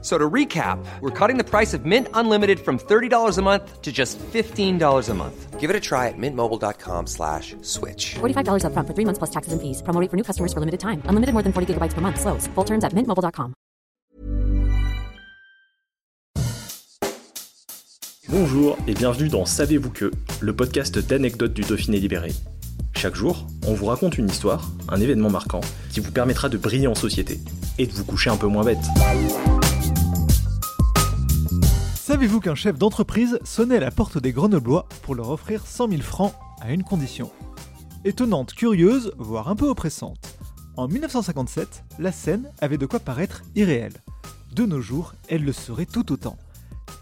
So to recap, we're cutting the price of Mint Unlimited from $30 a month to just $15 a month. Give it a try at mintmobile.com slash switch. $45 upfront for three months plus taxes and fees. Promo rate for new customers for limited time. Unlimited more than 40 gigabytes per month. Slows. Full terms at mintmobile.com. Bonjour et bienvenue dans Savez-vous que, le podcast d'anecdotes du Dauphiné libéré. Chaque jour, on vous raconte une histoire, un événement marquant, qui vous permettra de briller en société et de vous coucher un peu moins bête. Savez-vous qu'un chef d'entreprise sonnait à la porte des Grenoblois pour leur offrir 100 000 francs à une condition? Étonnante, curieuse, voire un peu oppressante. En 1957, la scène avait de quoi paraître irréelle. De nos jours, elle le serait tout autant.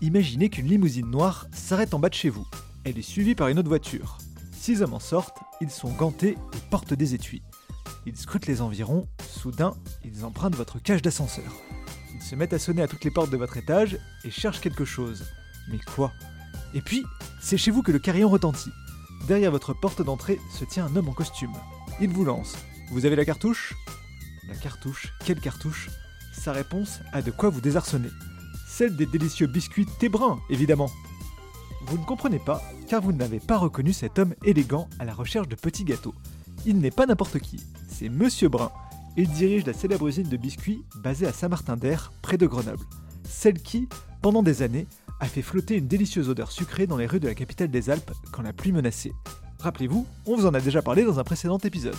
Imaginez qu'une limousine noire s'arrête en bas de chez vous. Elle est suivie par une autre voiture. Six hommes en sortent, ils sont gantés et portent des étuis. Ils scrutent les environs, soudain, ils empruntent votre cage d'ascenseur. Ils se mettent à sonner à toutes les portes de votre étage et cherchent quelque chose. Mais quoi? Et puis, c'est chez vous que le carillon retentit. Derrière votre porte d'entrée se tient un homme en costume. Il vous lance. Vous avez la cartouche? La cartouche Quelle cartouche? Sa réponse a de quoi vous désarçonner. Celle des délicieux biscuits Tébrun, évidemment. Vous ne comprenez pas, car vous n'avez pas reconnu cet homme élégant à la recherche de petits gâteaux. Il n'est pas n'importe qui, c'est Monsieur Brun, il dirige la célèbre usine de biscuits basée à Saint-Martin-d'Air, près de Grenoble. Celle qui, pendant des années, a fait flotter une délicieuse odeur sucrée dans les rues de la capitale des Alpes quand la pluie menaçait. Rappelez-vous, on vous en a déjà parlé dans un précédent épisode.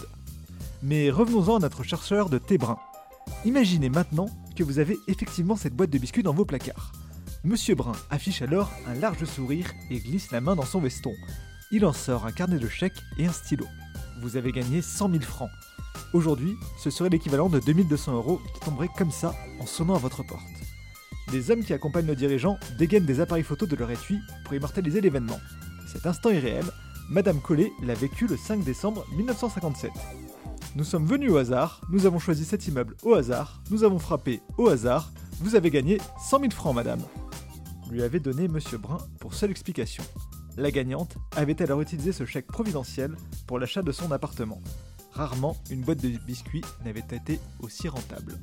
Mais revenons-en à notre chercheur de thé brun. Imaginez maintenant que vous avez effectivement cette boîte de biscuits dans vos placards. Monsieur Brun affiche alors un large sourire et glisse la main dans son veston. Il en sort un carnet de chèques et un stylo. Vous avez gagné 100 000 francs. Aujourd'hui, ce serait l'équivalent de 2200 euros qui tomberaient comme ça en sonnant à votre porte. Les hommes qui accompagnent nos dirigeants dégainent des appareils photos de leur étui pour immortaliser l'événement. Cet instant irréel, Madame Collet l'a vécu le 5 décembre 1957. Nous sommes venus au hasard, nous avons choisi cet immeuble au hasard, nous avons frappé au hasard, vous avez gagné 100 000 francs, madame. Lui avait donné Monsieur Brun pour seule explication. La gagnante avait alors utilisé ce chèque providentiel pour l'achat de son appartement. Rarement une boîte de biscuits n'avait été aussi rentable.